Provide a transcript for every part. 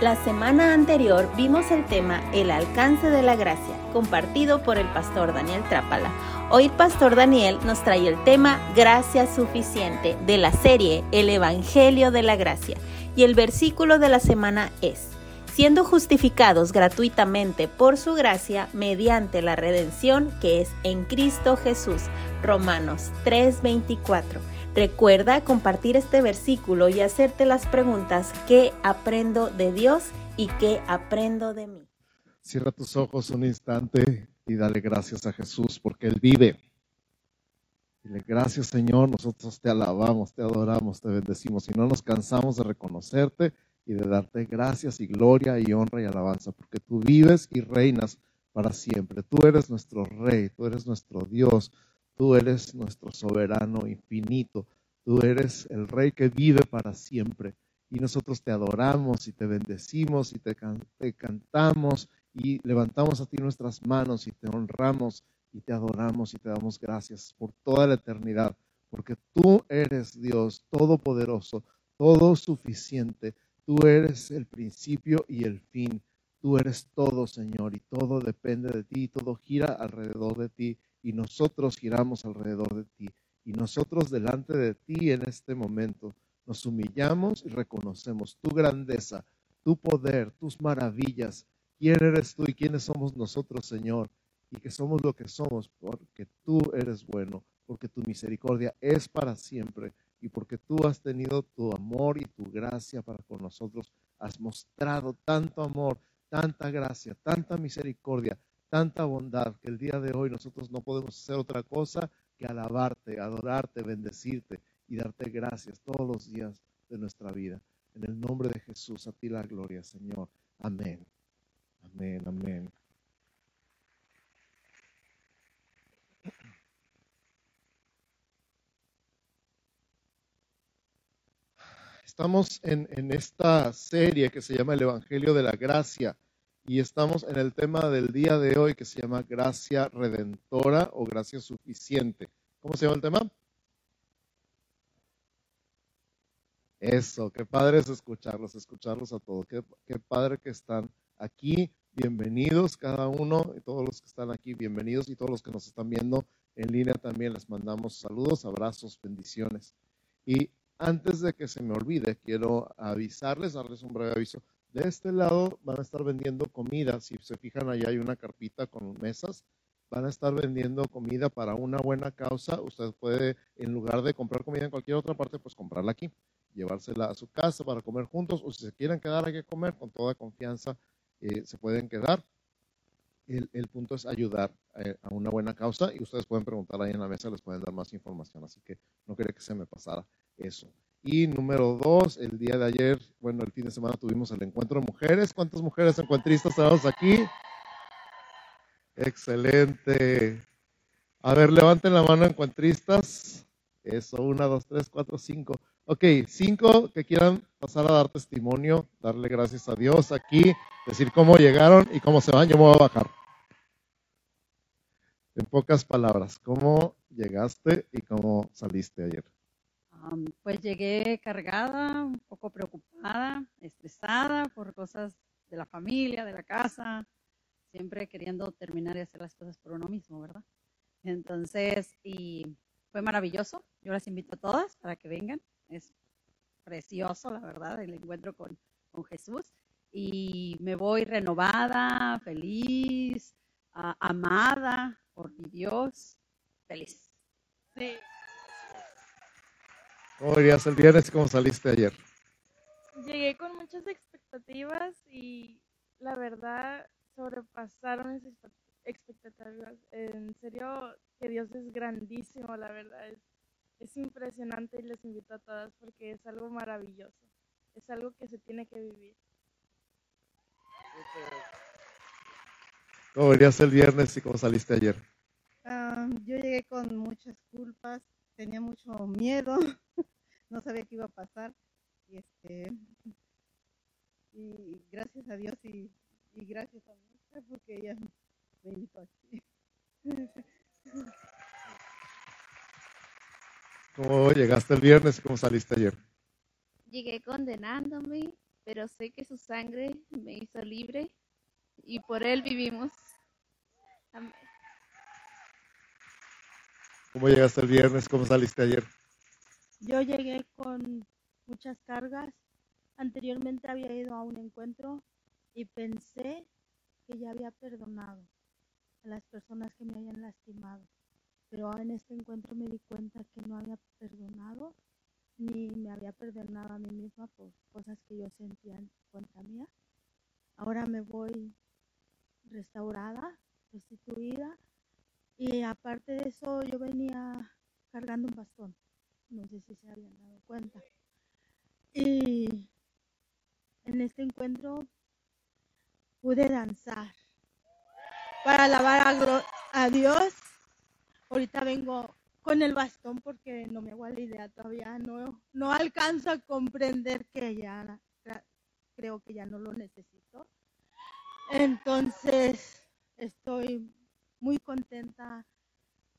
La semana anterior vimos el tema El alcance de la gracia, compartido por el pastor Daniel Trápala. Hoy Pastor Daniel nos trae el tema Gracia suficiente de la serie El Evangelio de la Gracia. Y el versículo de la semana es, siendo justificados gratuitamente por su gracia mediante la redención que es en Cristo Jesús. Romanos 3:24. Recuerda compartir este versículo y hacerte las preguntas, ¿qué aprendo de Dios y qué aprendo de mí? Cierra tus ojos un instante y dale gracias a Jesús porque Él vive. Dile gracias Señor, nosotros te alabamos, te adoramos, te bendecimos y no nos cansamos de reconocerte y de darte gracias y gloria y honra y alabanza porque tú vives y reinas para siempre. Tú eres nuestro rey, tú eres nuestro Dios, Tú eres nuestro soberano infinito. Tú eres el rey que vive para siempre. Y nosotros te adoramos y te bendecimos y te, cantamos y levantamos a ti nuestras manos y te honramos y te adoramos y te damos gracias por toda la eternidad. Porque tú eres Dios todopoderoso, todo suficiente. Tú eres el principio y el fin. Tú eres todo, Señor, y todo depende de ti, todo gira alrededor de ti y nosotros giramos alrededor de ti. Y nosotros delante de ti en este momento nos humillamos y reconocemos tu grandeza, tu poder, tus maravillas. ¿Quién eres tú y quiénes somos nosotros, Señor? Y que somos lo que somos porque tú eres bueno, porque tu misericordia es para siempre y porque tú has tenido tu amor y tu gracia para con nosotros. Has mostrado tanto amor, tanta gracia, tanta misericordia, tanta bondad que el día de hoy nosotros no podemos hacer otra cosa que alabarte, adorarte, bendecirte y darte gracias todos los días de nuestra vida. En el nombre de Jesús, a ti la gloria, Señor. Amén. Amén, amén. Estamos en, en esta serie que se llama el Evangelio de la Gracia y estamos en el tema del día de hoy que se llama gracia redentora o gracia suficiente. ¿Cómo se llama el tema? Eso, qué padre es escucharlos, escucharlos a todos. Qué, qué, padre que están aquí. Bienvenidos cada uno y todos los que están aquí, bienvenidos y todos los que nos están viendo en línea también les mandamos saludos, abrazos, bendiciones. Y antes de que se me olvide, quiero avisarles, darles un breve aviso. De este lado van a estar vendiendo comida. Si se fijan, allá hay una carpita con mesas. Van a estar vendiendo comida para una buena causa. Usted puede, en lugar de comprar comida en cualquier otra parte, pues comprarla aquí, llevársela a su casa para comer juntos. O si se quieren quedar aquí a comer, con toda confianza, eh, se pueden quedar. El, punto es ayudar eh, a una buena causa y ustedes pueden preguntar ahí en la mesa, les pueden dar más información. Así que no quería que se me pasara eso. Y número dos, el día de ayer, bueno, el fin de semana tuvimos el encuentro de mujeres. ¿Cuántas mujeres encuentristas tenemos aquí? Excelente. A ver, levanten la mano encuentristas. Eso, una, dos, tres, cuatro, cinco. Ok, cinco que quieran pasar a dar testimonio, darle gracias a Dios aquí, decir cómo llegaron y cómo se van. Yo me voy a bajar. En pocas palabras, ¿cómo llegaste y cómo saliste ayer? Pues llegué cargada, un poco preocupada, estresada por cosas de la familia, de la casa, siempre queriendo terminar y hacer las cosas por uno mismo, ¿verdad? Entonces, y fue maravilloso. Yo las invito a todas para que vengan. Es precioso, la verdad, el encuentro con, Jesús. Y me voy renovada, feliz, amada por mi Dios, feliz. Sí. ¿Cómo irías el viernes y cómo saliste ayer? Llegué con muchas expectativas y la verdad sobrepasaron esas expectativas. En serio, que Dios es grandísimo, la verdad. Es, es impresionante y les invito a todas porque es algo maravilloso. Es algo que se tiene que vivir. ¿Cómo irías el viernes y cómo saliste ayer? Ah, yo llegué con muchas culpas, tenía mucho miedo, no sabía qué iba a pasar. Y, este, y gracias a Dios y, y gracias a mi porque ella me invitó aquí. ¿Cómo llegaste el viernes y cómo saliste ayer? Llegué condenándome, pero sé que su sangre me hizo libre y por él vivimos. Amén. ¿Cómo llegaste el viernes? ¿Cómo saliste ayer? Yo llegué con muchas cargas. Anteriormente había ido a un encuentro y pensé que ya había perdonado a las personas que me habían lastimado. Pero en este encuentro me di cuenta que no había perdonado ni me había perdonado a mí misma por cosas que yo sentía en contra mía. Ahora me voy restaurada, restituida y aparte de eso yo venía cargando un bastón. No sé si se habían dado cuenta. Y en este encuentro pude danzar para alabar a, a Dios. Ahorita vengo con el bastón porque no me hago la idea todavía, no, no alcanzo a comprender que ya creo que ya no lo necesito. Entonces estoy muy contenta,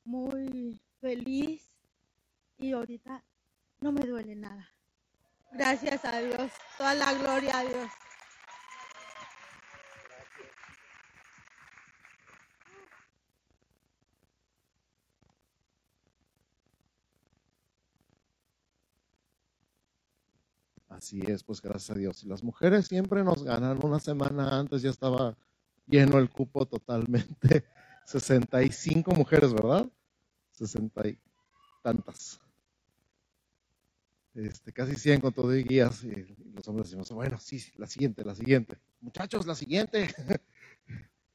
muy feliz y ahorita no me duele nada. Gracias a Dios, toda la gloria a Dios. Así es, pues gracias a Dios. Y las mujeres siempre nos ganan. Una semana antes ya estaba lleno el cupo totalmente. 65 mujeres, ¿verdad? 60 y tantas. Este, casi 100 con todo y guías. Y los hombres decimos, bueno, sí, la siguiente, la siguiente. Muchachos, la siguiente.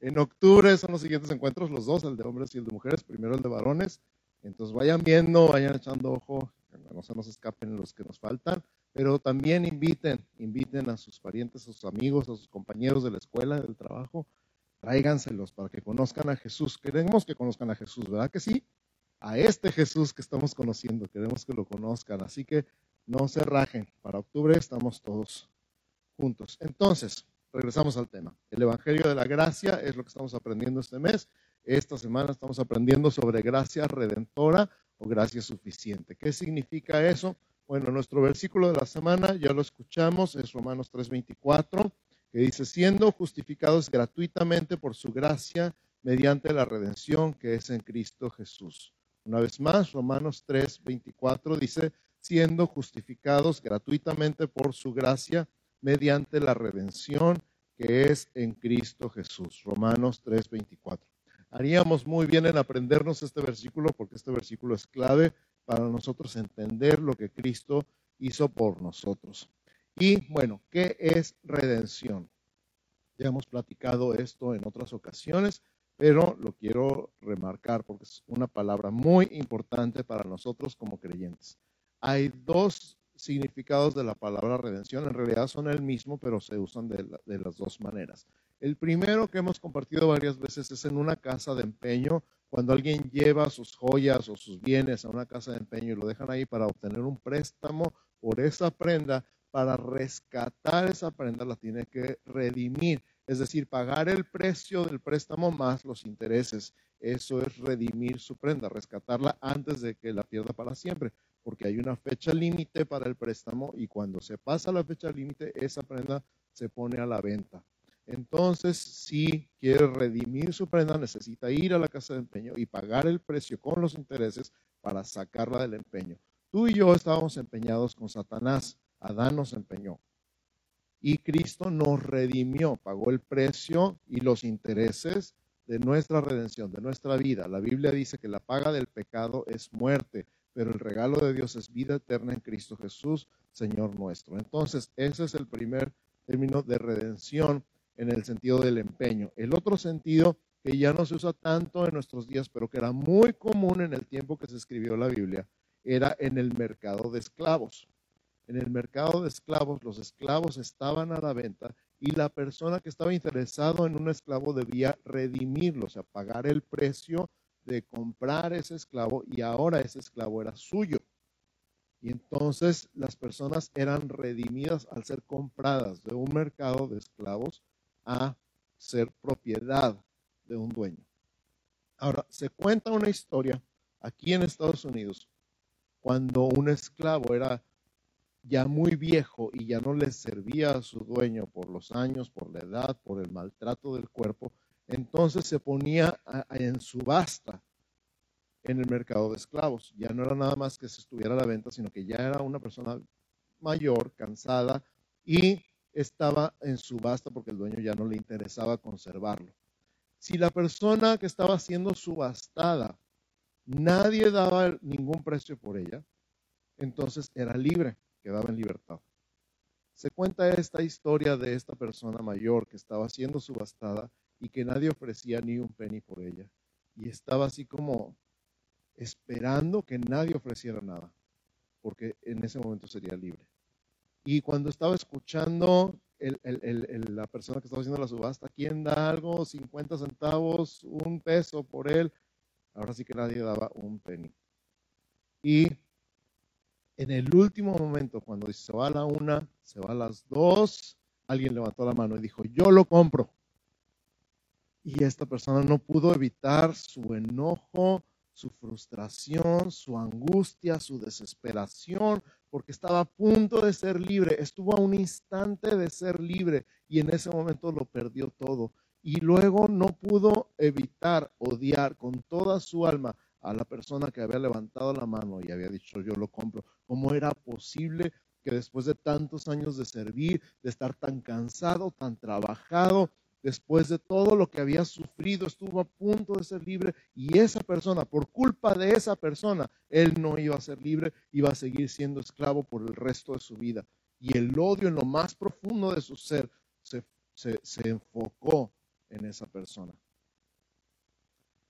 en octubre son los siguientes encuentros, los dos, el de hombres y el de mujeres. Primero el de varones. Entonces vayan viendo, vayan echando ojo, no se nos escapen los que nos faltan pero también inviten, inviten a sus parientes, a sus amigos, a sus compañeros de la escuela, del trabajo, tráiganselos para que conozcan a Jesús. Queremos que conozcan a Jesús, ¿verdad que sí? A este Jesús que estamos conociendo, queremos que lo conozcan, así que no se rajen. Para octubre estamos todos juntos. Entonces, regresamos al tema. El Evangelio de la Gracia es lo que estamos aprendiendo este mes. Esta semana estamos aprendiendo sobre gracia redentora o gracia suficiente. ¿Qué significa eso? Bueno, nuestro versículo de la semana ya lo escuchamos, es Romanos 3:24, que dice, siendo justificados gratuitamente por su gracia mediante la redención que es en Cristo Jesús. Una vez más, Romanos 3:24 dice, siendo justificados gratuitamente por su gracia mediante la redención que es en Cristo Jesús. Romanos 3:24. Haríamos muy bien en aprendernos este versículo porque este versículo es clave para nosotros entender lo que Cristo hizo por nosotros. Y bueno, ¿qué es redención? Ya hemos platicado esto en otras ocasiones, pero lo quiero remarcar porque es una palabra muy importante para nosotros como creyentes. Hay dos significados de la palabra redención, en realidad son el mismo, pero se usan de, la, de las dos maneras. El primero que hemos compartido varias veces es en una casa de empeño, cuando alguien lleva sus joyas o sus bienes a una casa de empeño y lo dejan ahí para obtener un préstamo por esa prenda, para rescatar esa prenda la tiene que redimir, es decir, pagar el precio del préstamo más los intereses. Eso es redimir su prenda, rescatarla antes de que la pierda para siempre, porque hay una fecha límite para el préstamo y cuando se pasa la fecha límite, esa prenda se pone a la venta. Entonces, si quiere redimir su prenda, necesita ir a la casa de empeño y pagar el precio con los intereses para sacarla del empeño. Tú y yo estábamos empeñados con Satanás. Adán nos empeñó. Y Cristo nos redimió, pagó el precio y los intereses de nuestra redención, de nuestra vida. La Biblia dice que la paga del pecado es muerte, pero el regalo de Dios es vida eterna en Cristo Jesús, Señor nuestro. Entonces, ese es el primer término de redención en el sentido del empeño. El otro sentido que ya no se usa tanto en nuestros días, pero que era muy común en el tiempo que se escribió la Biblia, era en el mercado de esclavos. En el mercado de esclavos, los esclavos estaban a la venta y la persona que estaba interesado en un esclavo debía redimirlo, o sea, pagar el precio de comprar ese esclavo y ahora ese esclavo era suyo. Y entonces las personas eran redimidas al ser compradas de un mercado de esclavos a ser propiedad de un dueño. Ahora, se cuenta una historia aquí en Estados Unidos cuando un esclavo era ya muy viejo y ya no le servía a su dueño por los años, por la edad, por el maltrato del cuerpo, entonces se ponía en subasta en el mercado de esclavos. Ya no era nada más que se estuviera a la venta, sino que ya era una persona mayor, cansada, y estaba en subasta porque el dueño ya no le interesaba conservarlo. Si la persona que estaba siendo subastada, nadie daba ningún precio por ella, entonces era libre, quedaba en libertad. Se cuenta esta historia de esta persona mayor que estaba siendo subastada y que nadie ofrecía ni un penny por ella. Y estaba así como esperando que nadie ofreciera nada, porque en ese momento sería libre. Y cuando estaba escuchando la persona que estaba haciendo la subasta, ¿quién da algo? 50 centavos, un peso por él. Ahora sí que nadie daba un penny. Y en el último momento, cuando se va a la una, se va a las dos, alguien levantó la mano y dijo, yo lo compro. Y esta persona no pudo evitar su enojo, su frustración, su angustia, su desesperación, porque estaba a punto de ser libre, estuvo a un instante de ser libre y en ese momento lo perdió todo. Y luego no pudo evitar odiar con toda su alma a la persona que había levantado la mano y había dicho yo lo compro. ¿Cómo era posible que después de tantos años de servir, de estar tan cansado, tan trabajado, después de todo lo que había sufrido, estuvo a punto de ser libre y esa persona, por culpa de esa persona, él no iba a ser libre, iba a seguir siendo esclavo por el resto de su vida. Y el odio en lo más profundo de su ser se, se enfocó en esa persona.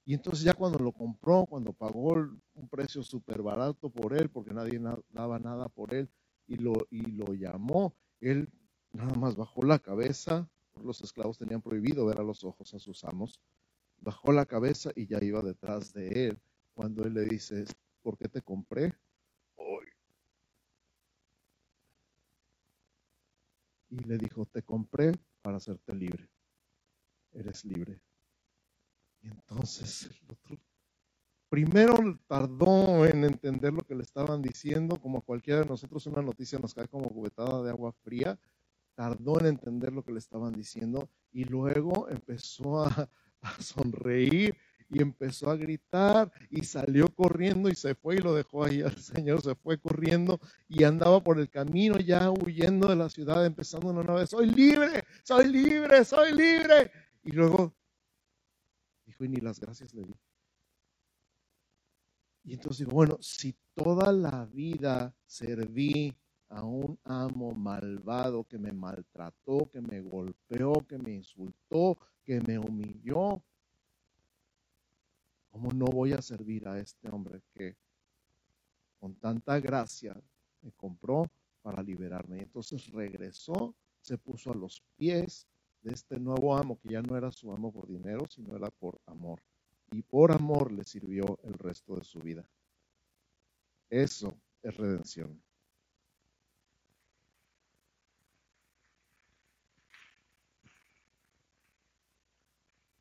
Y entonces ya cuando lo compró, cuando pagó un precio súper barato por él, porque nadie daba nada por él, y lo, y lo llamó, él nada más bajó la cabeza, los esclavos tenían prohibido ver a los ojos a sus amos, bajó la cabeza y ya iba detrás de él. Cuando él le dice, ¿por qué te compré? Hoy. Y le dijo, te compré para hacerte libre. Eres libre. Y entonces el otro primero tardó en entender lo que le estaban diciendo, como a cualquiera de nosotros una noticia nos cae como cubetada de agua fría, tardó en entender lo que le estaban diciendo y luego empezó a, sonreír y empezó a gritar y salió corriendo y se fue y lo dejó ahí al Señor, se fue corriendo y andaba por el camino ya huyendo de la ciudad, empezando una nueva vez, soy libre, soy libre, soy libre. Y luego dijo, y ni las gracias le di. Y entonces bueno, si toda la vida serví a un amo malvado que me maltrató, que me golpeó, que me insultó, que me humilló. ¿Cómo no voy a servir a este hombre que con tanta gracia me compró para liberarme? Y entonces regresó, se puso a los pies de este nuevo amo, que ya no era su amo por dinero, sino era por amor. Y por amor le sirvió el resto de su vida. Eso es redención.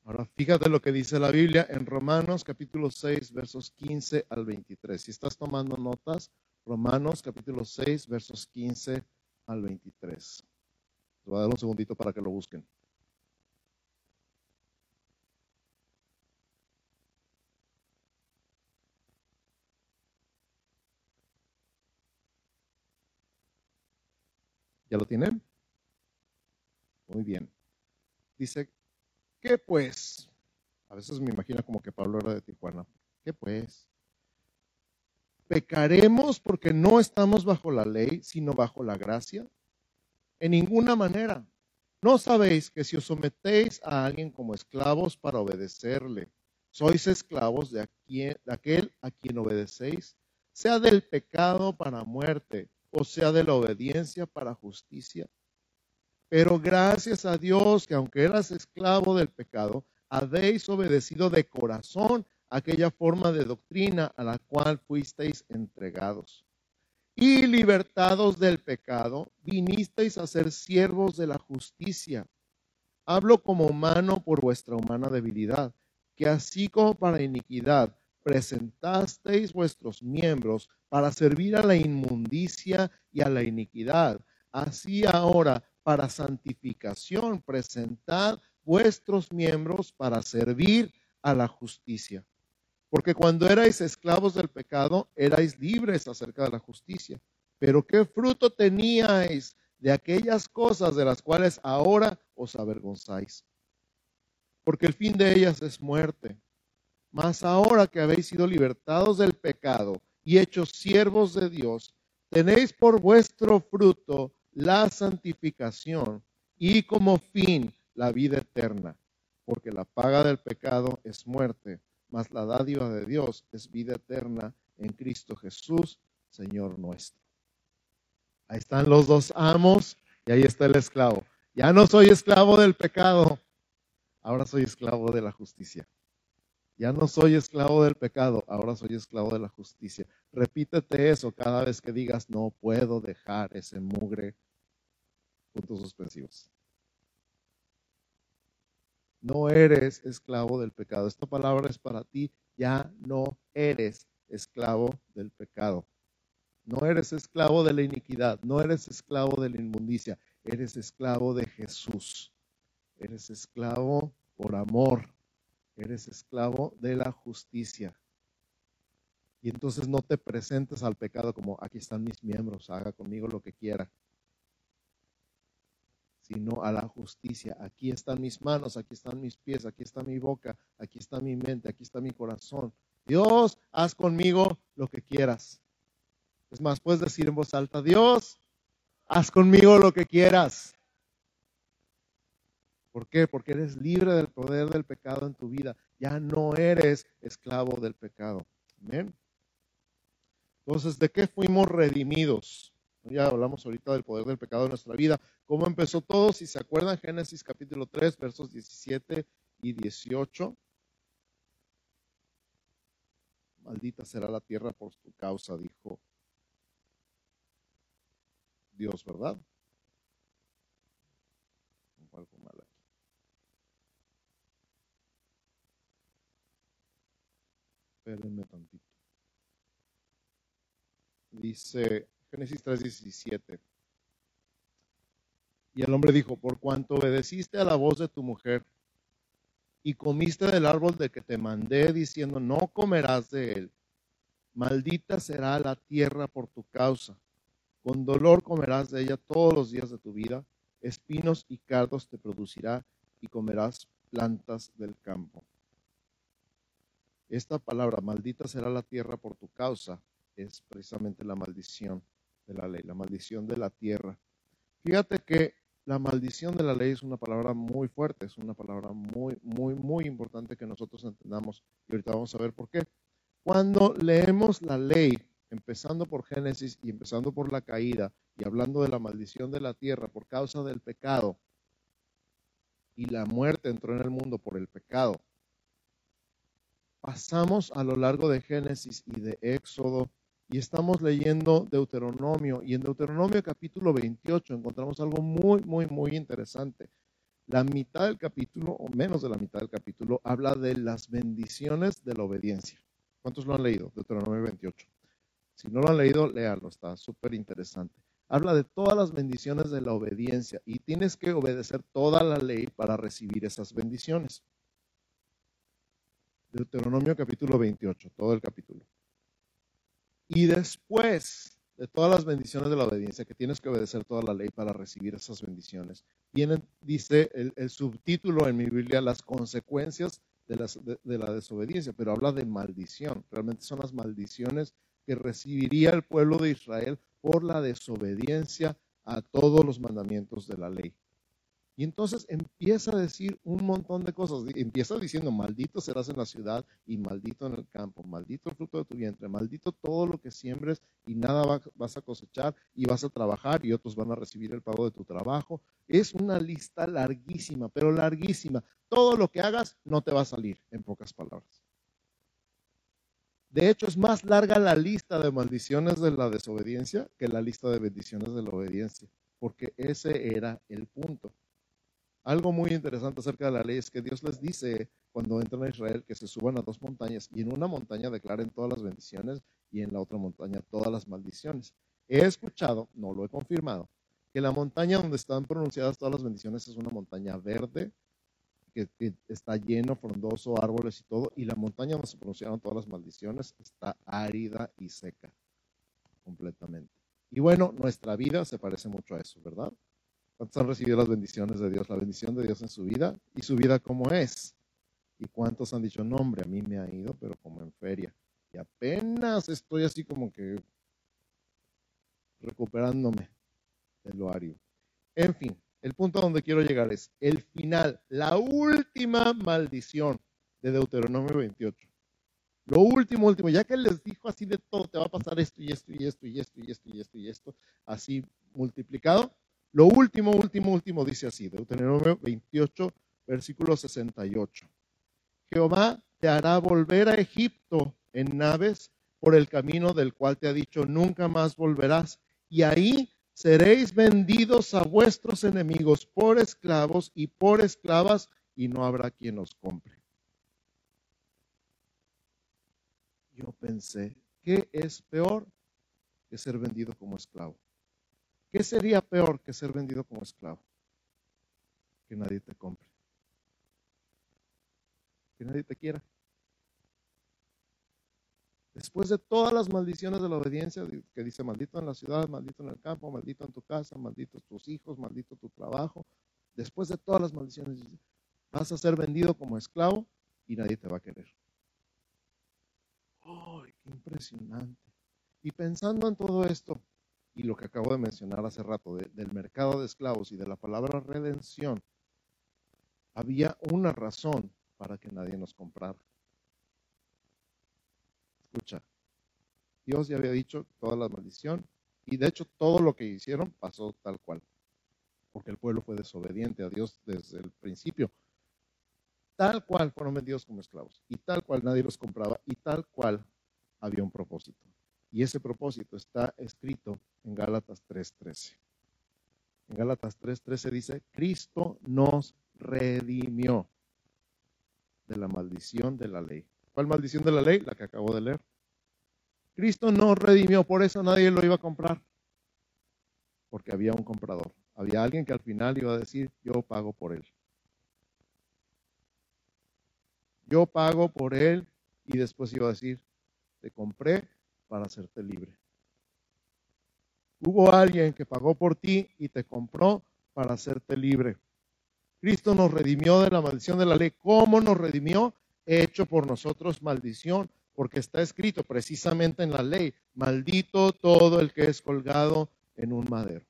Ahora, fíjate lo que dice la Biblia en Romanos capítulo 6, versos 15 al 23. Si estás tomando notas, Romanos capítulo 6, versos 15 al 23. Te voy a dar un segundito para que lo busquen. ¿Ya lo tienen? Muy bien. Dice ¿Qué pues? A veces me imagino como que Pablo era de Tijuana. ¿Qué pues? ¿Pecaremos porque no estamos bajo la ley, sino bajo la gracia? En ninguna manera. ¿No sabéis que si os sometéis a alguien como esclavos para obedecerle, sois esclavos de, de aquel a quien obedecéis, sea del pecado para muerte o sea de la obediencia para justicia? Pero gracias a Dios que aunque eras esclavo del pecado, habéis obedecido de corazón aquella forma de doctrina a la cual fuisteis entregados. Y libertados del pecado, vinisteis a ser siervos de la justicia. Hablo como humano por vuestra humana debilidad, que así como para iniquidad, presentasteis vuestros miembros para servir a la inmundicia y a la iniquidad. Así ahora, para santificación, presentad vuestros miembros para servir a la justicia. Porque cuando erais esclavos del pecado, erais libres acerca de la justicia. Pero ¿qué fruto teníais de aquellas cosas de las cuales ahora os avergonzáis? Porque el fin de ellas es muerte. Mas ahora que habéis sido libertados del pecado y hechos siervos de Dios, tenéis por vuestro fruto la santificación y como fin la vida eterna, porque la paga del pecado es muerte, mas la dádiva de Dios es vida eterna en Cristo Jesús, Señor nuestro. Ahí están los dos amos y ahí está el esclavo. Ya no soy esclavo del pecado, ahora soy esclavo de la justicia. Ya no soy esclavo del pecado, ahora soy esclavo de la justicia. Repítete eso cada vez que digas, no puedo dejar ese mugre. Puntos suspensivos. No eres esclavo del pecado. Esta palabra es para ti. Ya no eres esclavo del pecado. No eres esclavo de la iniquidad. No eres esclavo de la inmundicia. Eres esclavo de Jesús. Eres esclavo por amor eres esclavo de la justicia. Y entonces no te presentes al pecado como aquí están mis miembros, haga conmigo lo que quiera, sino a la justicia. Aquí están mis manos, aquí están mis pies, aquí está mi boca, aquí está mi mente, aquí está mi corazón. Dios, haz conmigo lo que quieras. Es más, puedes decir en voz alta, Dios, haz conmigo lo que quieras. ¿Por qué? Porque eres libre del poder del pecado en tu vida. Ya no eres esclavo del pecado. Amén. Entonces, ¿de qué fuimos redimidos? Ya hablamos ahorita del poder del pecado en nuestra vida. ¿Cómo empezó todo? Si se acuerdan, Génesis capítulo 3, versos 17 y 18. Maldita será la tierra por tu causa, dijo Dios, ¿verdad? Algo mal Espérenme tantito. Dice Génesis 3:17. Y el hombre dijo, por cuanto obedeciste a la voz de tu mujer y comiste del árbol de que te mandé diciendo, no comerás de él, maldita será la tierra por tu causa. Con dolor comerás de ella todos los días de tu vida, espinos y cardos te producirá y comerás plantas del campo. Esta palabra, maldita será la tierra por tu causa, es precisamente la maldición de la ley, la maldición de la tierra. Fíjate que la maldición de la ley es una palabra muy fuerte, es una palabra muy, muy, muy importante que nosotros entendamos. Y ahorita vamos a ver por qué. Cuando leemos la ley, empezando por Génesis y empezando por la caída y hablando de la maldición de la tierra por causa del pecado, y la muerte entró en el mundo por el pecado, pasamos a lo largo de Génesis y de Éxodo y estamos leyendo Deuteronomio y en Deuteronomio capítulo 28 encontramos algo muy, muy, muy interesante. La mitad del capítulo, o menos de la mitad del capítulo, habla de las bendiciones de la obediencia. ¿Cuántos lo han leído? Deuteronomio 28. Si no lo han leído, léalo, está súper interesante. Habla de todas las bendiciones de la obediencia y tienes que obedecer toda la ley para recibir esas bendiciones. Deuteronomio capítulo 28, todo el capítulo. Y después de todas las bendiciones de la obediencia, que tienes que obedecer toda la ley para recibir esas bendiciones, vienen, dice el, subtítulo en mi Biblia, las consecuencias de, de la desobediencia, pero habla de maldición. Realmente son las maldiciones que recibiría el pueblo de Israel por la desobediencia a todos los mandamientos de la ley. Y entonces empieza a decir un montón de cosas. Empieza diciendo, maldito serás en la ciudad y maldito en el campo, maldito el fruto de tu vientre, maldito todo lo que siembres y nada vas a cosechar y vas a trabajar y otros van a recibir el pago de tu trabajo. Es una lista larguísima, pero larguísima. Todo lo que hagas no te va a salir, en pocas palabras. De hecho, es más larga la lista de maldiciones de la desobediencia que la lista de bendiciones de la obediencia, porque ese era el punto Algo muy interesante acerca de la ley es que Dios les dice cuando entran a Israel que se suban a dos montañas y en una montaña declaren todas las bendiciones y en la otra montaña todas las maldiciones. He escuchado, no lo he confirmado, que la montaña donde están pronunciadas todas las bendiciones es una montaña verde, que, está lleno, frondoso, árboles y todo, y la montaña donde se pronunciaron todas las maldiciones está árida y seca completamente. Y bueno, nuestra vida se parece mucho a eso, ¿verdad? ¿Cuántos han recibido las bendiciones de Dios, la bendición de Dios en su vida? ¿Y su vida cómo es? ¿Y cuántos han dicho, no, hombre, a mí me ha ido, pero como en feria? Y apenas estoy así como que recuperándome del loario. En fin, el punto a donde quiero llegar es el final, la última maldición de Deuteronomio 28. Lo último, último, ya que les dijo así de todo, te va a pasar esto y esto y esto y esto y esto y esto y esto, así multiplicado. Lo último, último, último dice así, Deuteronomio 28, versículo 68. Jehová te hará volver a Egipto en naves por el camino del cual te ha dicho, nunca más volverás. Y ahí seréis vendidos a vuestros enemigos por esclavos y por esclavas, y no habrá quien os compre. Yo pensé, ¿qué es peor que ser vendido como esclavo? ¿Qué sería peor que ser vendido como esclavo? Que nadie te compre. Que nadie te quiera. Después de todas las maldiciones de la obediencia, que dice maldito en la ciudad, maldito en el campo, maldito en tu casa, maldito tus hijos, maldito tu trabajo. Después de todas las maldiciones, vas a ser vendido como esclavo y nadie te va a querer. ¡Ay, qué impresionante! Y pensando en todo esto y lo que acabo de mencionar hace rato del mercado de esclavos y de la palabra redención, había una razón para que nadie nos comprara. Escucha, Dios ya había dicho toda la maldición y de hecho todo lo que hicieron pasó tal cual, porque el pueblo fue desobediente a Dios desde el principio. Tal cual fueron vendidos como esclavos y tal cual nadie los compraba y tal cual había un propósito. Y ese propósito está escrito en Gálatas 3:13. En Gálatas 3:13 dice, Cristo nos redimió de la maldición de la ley ¿Cuál maldición de la ley? La que acabo de leer. Cristo no redimió, por eso nadie lo iba a comprar. Porque había un comprador. Había alguien que al final iba a decir, yo pago por él. Yo pago por él y después iba a decir, te compré para hacerte libre. Hubo alguien que pagó por ti y te compró para hacerte libre. Cristo nos redimió de la maldición de la ley. ¿Cómo nos redimió? hecho por nosotros maldición, porque está escrito precisamente en la ley, maldito todo el que es colgado en un madero.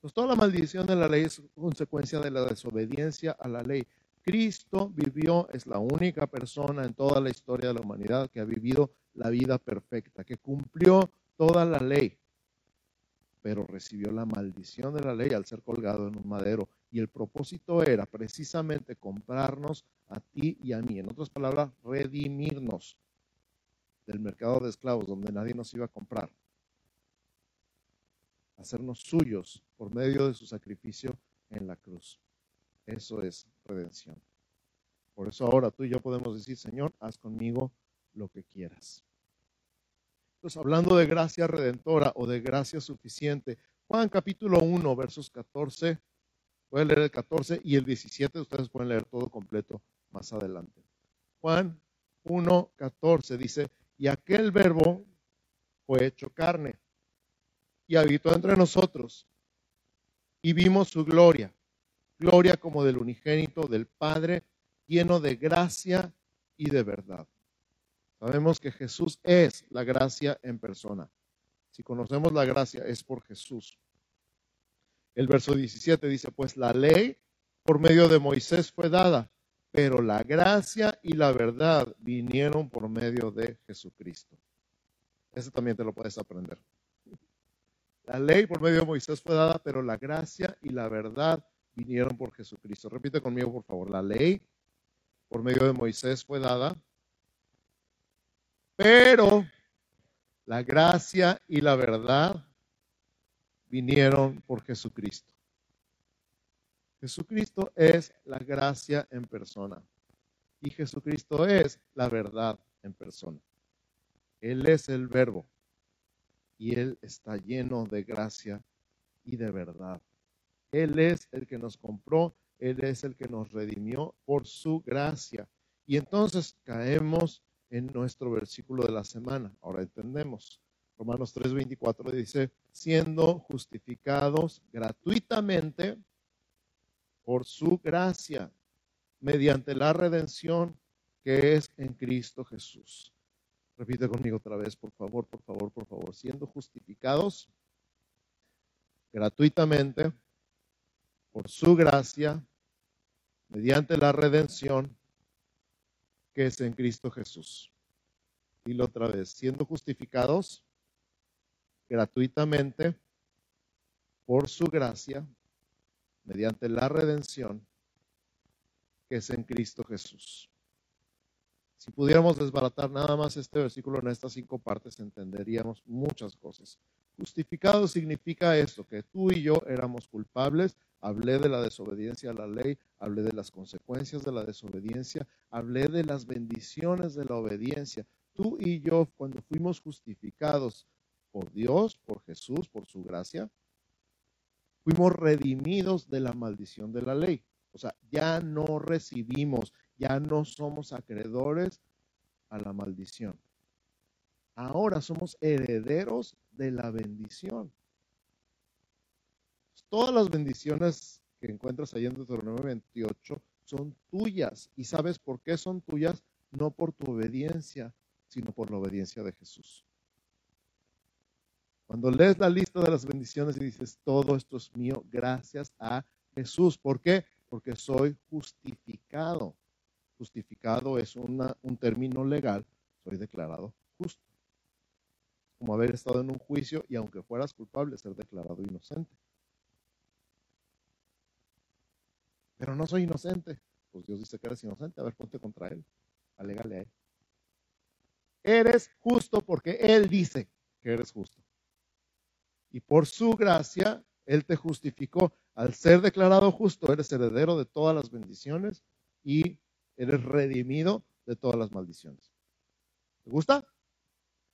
Pues toda la maldición de la ley es consecuencia de la desobediencia a la ley. Cristo vivió, es la única persona en toda la historia de la humanidad que ha vivido la vida perfecta, que cumplió toda la ley, pero recibió la maldición de la ley al ser colgado en un madero y el propósito era precisamente comprarnos a ti y a mí. En otras palabras, redimirnos del mercado de esclavos donde nadie nos iba a comprar. Hacernos suyos por medio de su sacrificio en la cruz. Eso es redención. Por eso ahora tú y yo podemos decir, Señor, haz conmigo lo que quieras. Entonces, hablando de gracia redentora o de gracia suficiente, Juan capítulo 1, versos 14 Voy a leer el 14 y el 17, ustedes pueden leer todo completo más adelante. Juan 1, 14 dice, y aquel verbo fue hecho carne y habitó entre nosotros y vimos su gloria, gloria como del unigénito del Padre, lleno de gracia y de verdad. Sabemos que Jesús es la gracia en persona. Si conocemos la gracia es por Jesús. El verso 17 dice, pues la ley por medio de Moisés fue dada, pero la gracia y la verdad vinieron por medio de Jesucristo. Ese también te lo puedes aprender. La ley por medio de Moisés fue dada, pero la gracia y la verdad vinieron por Jesucristo. Repite conmigo, por favor. La ley por medio de Moisés fue dada, pero la gracia y la verdad vinieron por Jesucristo. Jesucristo es la gracia en persona y Jesucristo es la verdad en persona. Él es el verbo y Él está lleno de gracia y de verdad. Él es el que nos compró, Él es el que nos redimió por su gracia. Y entonces caemos en nuestro versículo de la semana. Ahora entendemos. Romanos 3:24 dice, siendo justificados gratuitamente por su gracia, mediante la redención que es en Cristo Jesús. Repite conmigo otra vez, por favor, por favor, por favor. Siendo justificados gratuitamente por su gracia, mediante la redención que es en Cristo Jesús. Dilo otra vez, siendo justificados gratuitamente por su gracia, mediante la redención que es en Cristo Jesús. Si pudiéramos desbaratar nada más este versículo en estas cinco partes, entenderíamos muchas cosas. Justificado significa esto, que tú y yo éramos culpables. Hablé de la desobediencia a la ley, hablé de las consecuencias de la desobediencia, hablé de las bendiciones de la obediencia. Tú y yo, cuando fuimos justificados por Dios, por Jesús, por su gracia, fuimos redimidos de la maldición de la ley. O sea, ya no recibimos, ya no somos acreedores a la maldición. Ahora somos herederos de la bendición. Todas las bendiciones que encuentras ahí en Deuteronomio 28 son tuyas. ¿Y sabes por qué son tuyas? No por tu obediencia, sino por la obediencia de Jesús. Cuando lees la lista de las bendiciones y dices, todo esto es mío gracias a Jesús. ¿Por qué? porque soy justificado. Es un término legal, soy declarado justo. Como haber estado en un juicio y aunque fueras culpable, ser declarado inocente. Pero no soy inocente. Pues Dios dice que eres inocente. A ver, ponte contra Él. Alégale a Él. Eres justo porque Él dice que eres justo. Y por su gracia, Él te justificó. Al ser declarado justo, eres heredero de todas las bendiciones y eres redimido de todas las maldiciones. ¿Te gusta?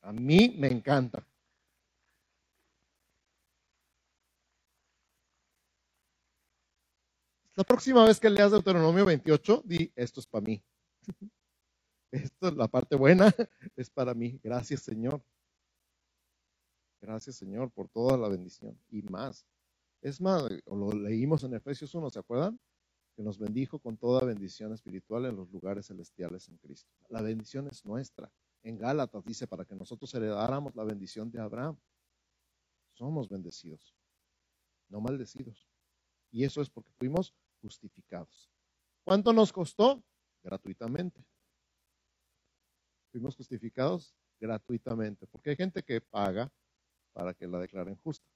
A mí me encanta. La próxima vez que leas Deuteronomio 28, di, esto es para mí. Esto es la parte buena, es para mí. Gracias Señor. Gracias Señor por toda la bendición y más. Es más, lo leímos en Efesios 1, ¿se acuerdan? Que nos bendijo con toda bendición espiritual en los lugares celestiales en Cristo. La bendición es nuestra. En Gálatas dice para que nosotros heredáramos la bendición de Abraham. Somos bendecidos, no maldecidos. Y eso es porque fuimos justificados. ¿Cuánto nos costó? Gratuitamente. Fuimos justificados gratuitamente, porque hay gente que paga para que la declaren justa.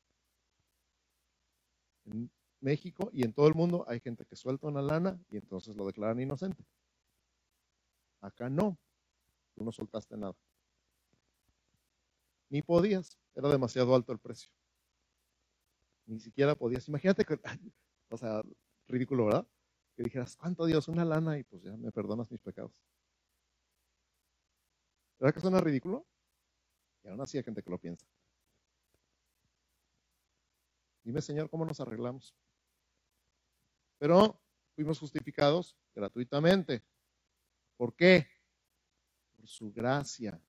México y en todo el mundo hay gente que suelta una lana y entonces lo declaran inocente. Acá no, tú no soltaste nada. Ni podías, era demasiado alto el precio. Ni siquiera podías. Imagínate que, o sea, ridículo, ¿verdad? Que dijeras, ¿cuánto Dios? Una lana y pues ya me perdonas mis pecados. ¿Verdad que suena ridículo? Y aún así hay gente que lo piensa. Dime, Señor, ¿cómo nos arreglamos? Pero fuimos justificados gratuitamente. ¿Por qué? Por su gracia.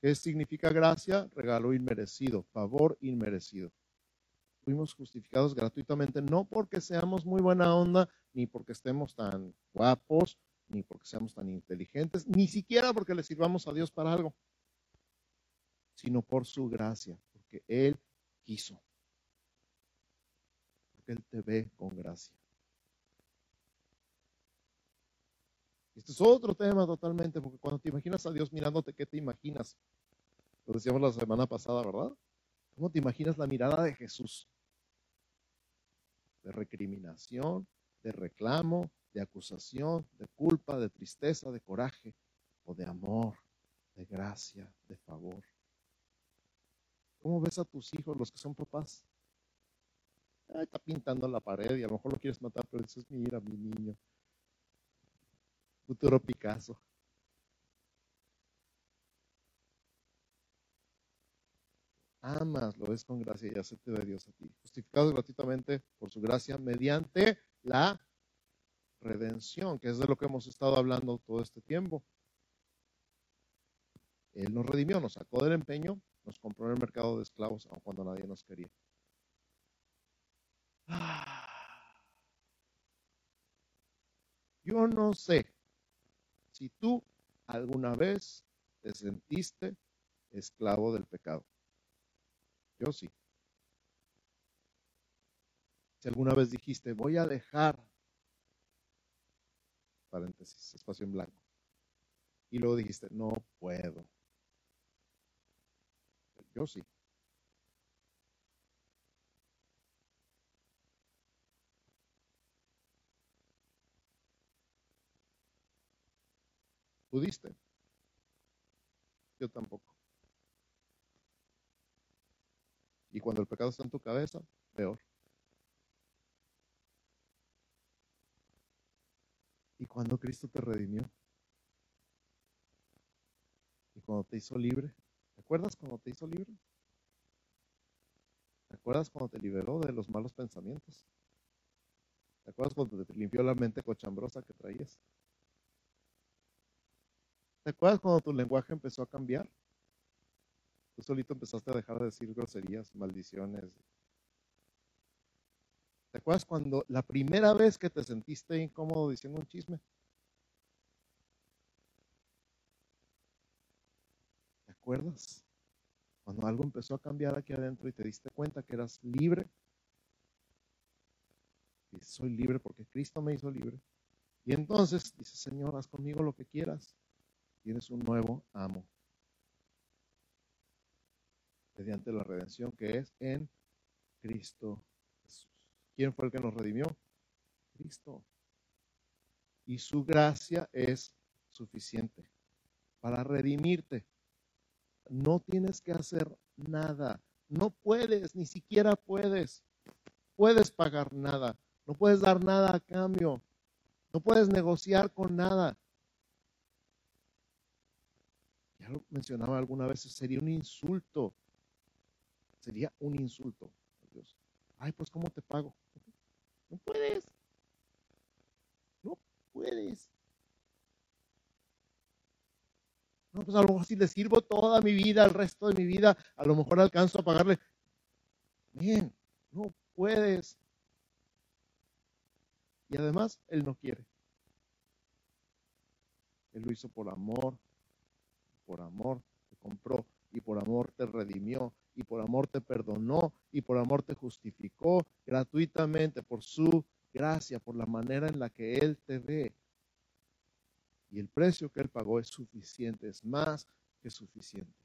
¿Qué significa gracia? Regalo inmerecido, favor inmerecido. Fuimos justificados gratuitamente, no porque seamos muy buena onda, ni porque estemos tan guapos, ni porque seamos tan inteligentes, ni siquiera porque le sirvamos a Dios para algo, sino por su gracia, porque Él quiso. Él te ve con gracia. Este es otro tema totalmente, porque cuando te imaginas a Dios mirándote, ¿qué te imaginas? Lo decíamos la semana pasada, ¿verdad? ¿Cómo te imaginas la mirada de Jesús? De recriminación, de reclamo, de acusación, de culpa, de tristeza, de coraje, o de amor, de gracia, de favor. ¿Cómo ves a tus hijos, los que son papás? Ah, está pintando la pared y a lo mejor lo quieres matar, pero dices, mira, mi niño. Futuro Picasso. Amas, lo ves con gracia y acepte de Dios a ti. Justificados gratuitamente por su gracia mediante la redención, que es de lo que hemos estado hablando todo este tiempo. Él nos redimió, nos sacó del empeño, nos compró en el mercado de esclavos, aun cuando nadie nos quería. Yo no sé si tú alguna vez te sentiste esclavo del pecado. Yo sí. Si alguna vez dijiste, voy a dejar, paréntesis, espacio en blanco, y luego dijiste, no puedo. Yo sí. ¿Pudiste? Yo tampoco. Y cuando el pecado está en tu cabeza, peor. Y cuando Cristo te redimió. Y cuando te hizo libre. ¿Te acuerdas cuando te hizo libre? ¿Te acuerdas cuando te liberó de los malos pensamientos? ¿Te acuerdas cuando te limpió la mente cochambrosa que traías? ¿Te acuerdas cuando tu lenguaje empezó a cambiar? Tú solito empezaste a dejar de decir groserías, maldiciones. ¿Te acuerdas cuando la primera vez que te sentiste incómodo diciendo un chisme? ¿Te acuerdas? Cuando algo empezó a cambiar aquí adentro y te diste cuenta que eras libre. Y soy libre porque Cristo me hizo libre. Y entonces dice, Señor, haz conmigo lo que quieras. Tienes un nuevo amo mediante la redención que es en Cristo Jesús. ¿Quién fue el que nos redimió? Cristo. Y su gracia es suficiente para redimirte. No tienes que hacer nada. No puedes, ni siquiera puedes. Puedes pagar nada. No puedes dar nada a cambio. No puedes negociar con nada. Lo mencionaba alguna vez, sería un insulto sería un insulto Dios. Ay, pues ¿cómo te pago? No puedes. No puedes. No, pues a lo mejor si le sirvo toda mi vida, el resto de mi vida, a lo mejor alcanzo a pagarle. Bien, no puedes. Y además, Él no quiere. Él lo hizo por amor. Por amor te compró y por amor te redimió y por amor te perdonó y por amor te justificó gratuitamente por su gracia, por la manera en la que Él te ve. Y el precio que Él pagó es suficiente, es más que suficiente.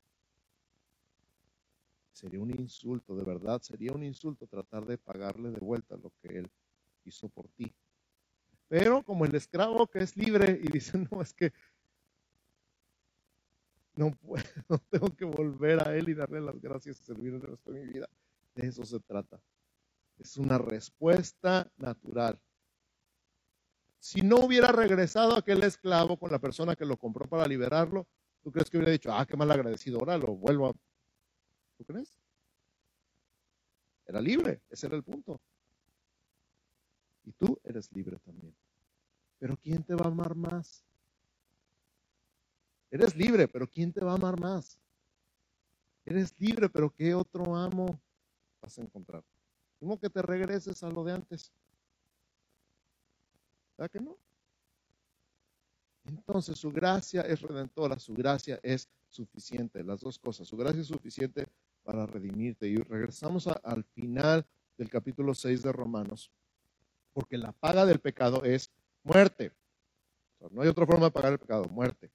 Sería un insulto, de verdad, sería un insulto tratar de pagarle de vuelta lo que Él hizo por ti. Pero como el esclavo que es libre y dice, no, es que no puedo, tengo que volver a Él y darle las gracias y servir el resto de mi vida. De eso se trata. Es una respuesta natural. Si no hubiera regresado aquel esclavo con la persona que lo compró para liberarlo, ¿tú crees que hubiera dicho, ah, qué mal agradecido, ahora lo vuelvo a... ¿Tú crees? Era libre, ese era el punto. Y tú eres libre también. Pero ¿quién te va a amar más? Eres libre, pero ¿quién te va a amar más? Eres libre, pero ¿qué otro amo vas a encontrar? ¿Cómo que te regreses a lo de antes? ¿Verdad que no? Entonces su gracia es redentora, su gracia es suficiente, las dos cosas. Su gracia es suficiente para redimirte. Y regresamos al final del capítulo 6 de Romanos, porque la paga del pecado es muerte. no hay otra forma de pagar el pecado, muerte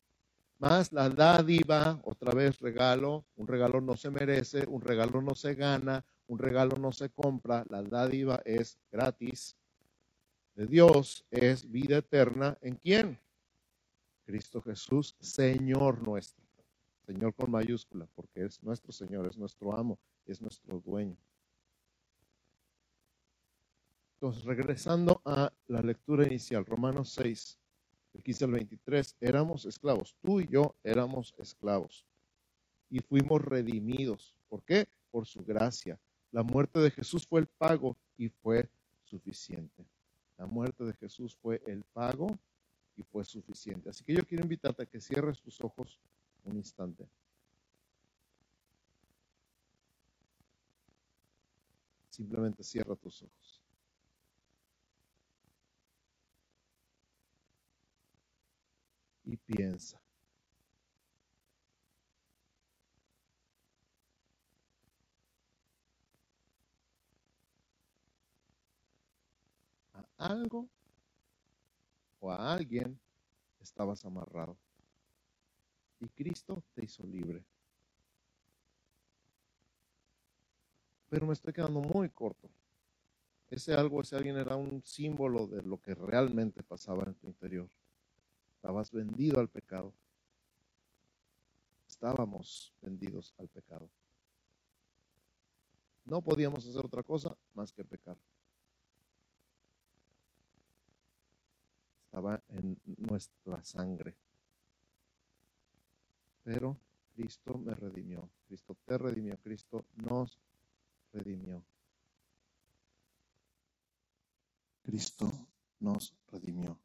más la dádiva, otra vez regalo, un regalo no se merece, un regalo no se gana, un regalo no se compra, la dádiva es gratis. De Dios es vida eterna. ¿En quién? Cristo Jesús, Señor nuestro. Señor con mayúscula, porque es nuestro Señor, es nuestro amo, es nuestro dueño. Entonces, regresando a la lectura inicial, Romanos 6, el 15 al 23, éramos esclavos, tú y yo éramos esclavos y fuimos redimidos. ¿Por qué? Por su gracia. La muerte de Jesús fue el pago y fue suficiente. La muerte de Jesús fue el pago y fue suficiente. Así que yo quiero invitarte a que cierres tus ojos un instante. Simplemente cierra tus ojos. Y piensa. A algo o a alguien estabas amarrado. Y Cristo te hizo libre. Pero me estoy quedando muy corto. Ese algo, ese alguien era un símbolo de lo que realmente pasaba en tu interior. Estabas vendido al pecado. Estábamos vendidos al pecado. No podíamos hacer otra cosa más que pecar. Estaba en nuestra sangre. Pero Cristo me redimió. Cristo te redimió. Cristo nos redimió. Cristo nos redimió.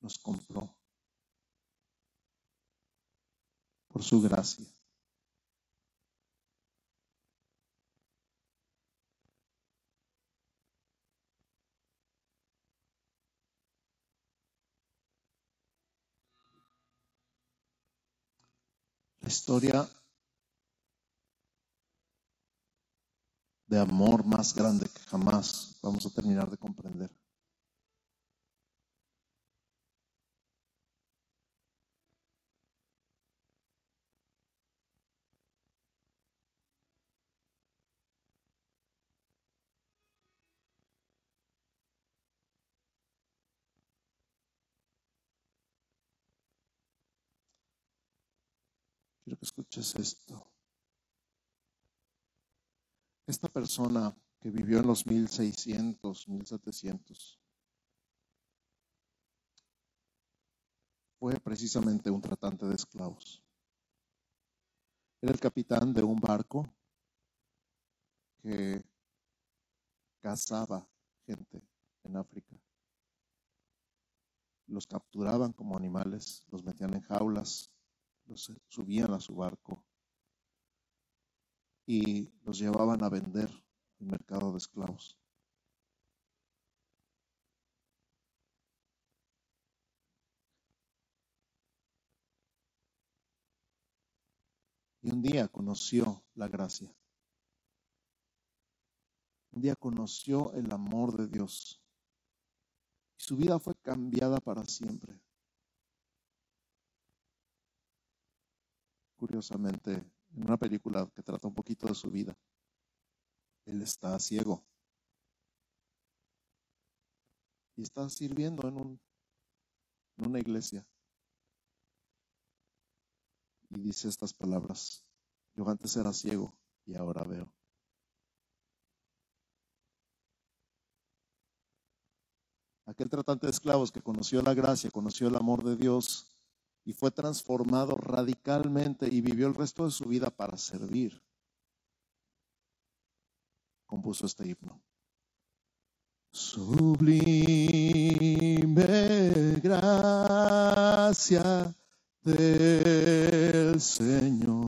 Nos compró por su gracia. La historia de amor más grande que jamás vamos a terminar de comprender. Escuches esto. Esta persona que vivió en los 1600, 1700, fue precisamente un tratante de esclavos. Era el capitán de un barco que cazaba gente en África. Los capturaban como animales, los metían en jaulas, los subían a su barco y los llevaban a vender el mercado de esclavos. Y un día conoció la gracia. Un día conoció el amor de Dios. Y su vida fue cambiada para siempre. Curiosamente, en una película que trata un poquito de su vida, él está ciego. Y está sirviendo en, un, en una iglesia. Y dice estas palabras, yo antes era ciego y ahora veo. Aquel tratante de esclavos que conoció la gracia, conoció el amor de Dios y fue transformado radicalmente y vivió el resto de su vida para servir, compuso este himno. Sublime gracia del Señor,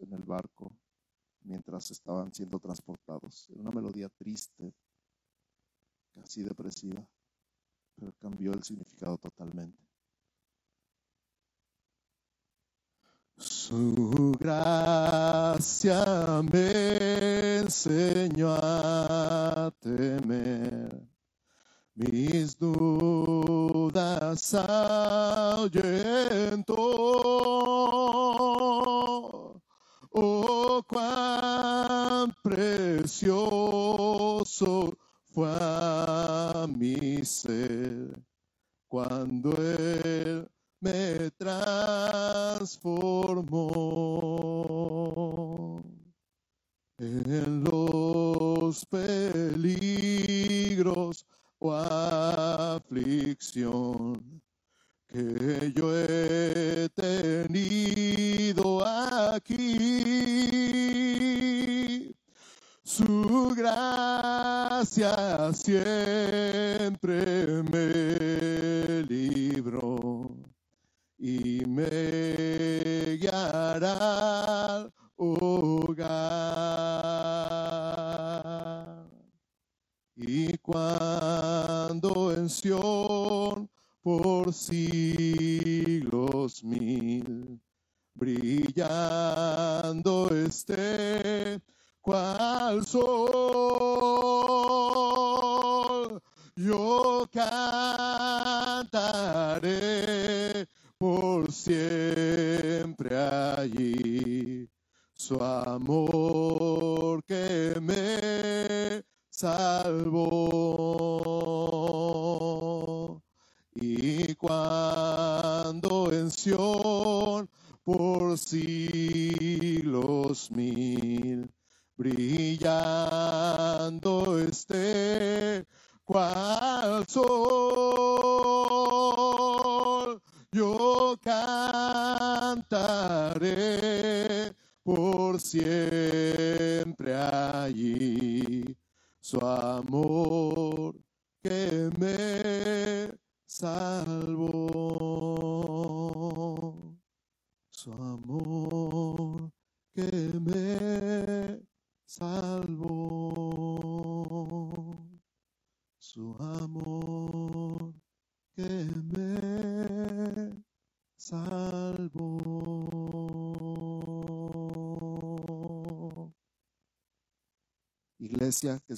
en el barco mientras estaban siendo transportados. Era una melodía triste, así depresiva, pero cambió el significado totalmente. Su gracia me enseñó a temer, mis dudas. Oh, cuán precioso fue mi ser cuando Él me transformó. En los peligros o aflicción que yo he tenido aquí. Su gracia siempre me libró y me guiará al hogar. Y cuando en Sion por siglos mil, brillando esté cual sol, yo cantaré por siempre allí su amor que me salvó. Y cuando en Sion por siglos mil, brillando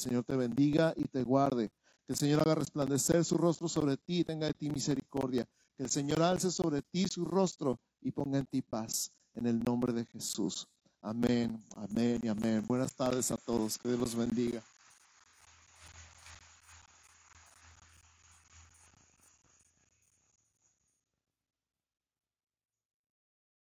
Señor te bendiga y te guarde. Que el Señor haga resplandecer su rostro sobre ti y tenga de ti misericordia. Que el Señor alce sobre ti su rostro y ponga en ti paz. En el nombre de Jesús. Amén, amén y amén. Buenas tardes a todos. Que Dios los bendiga.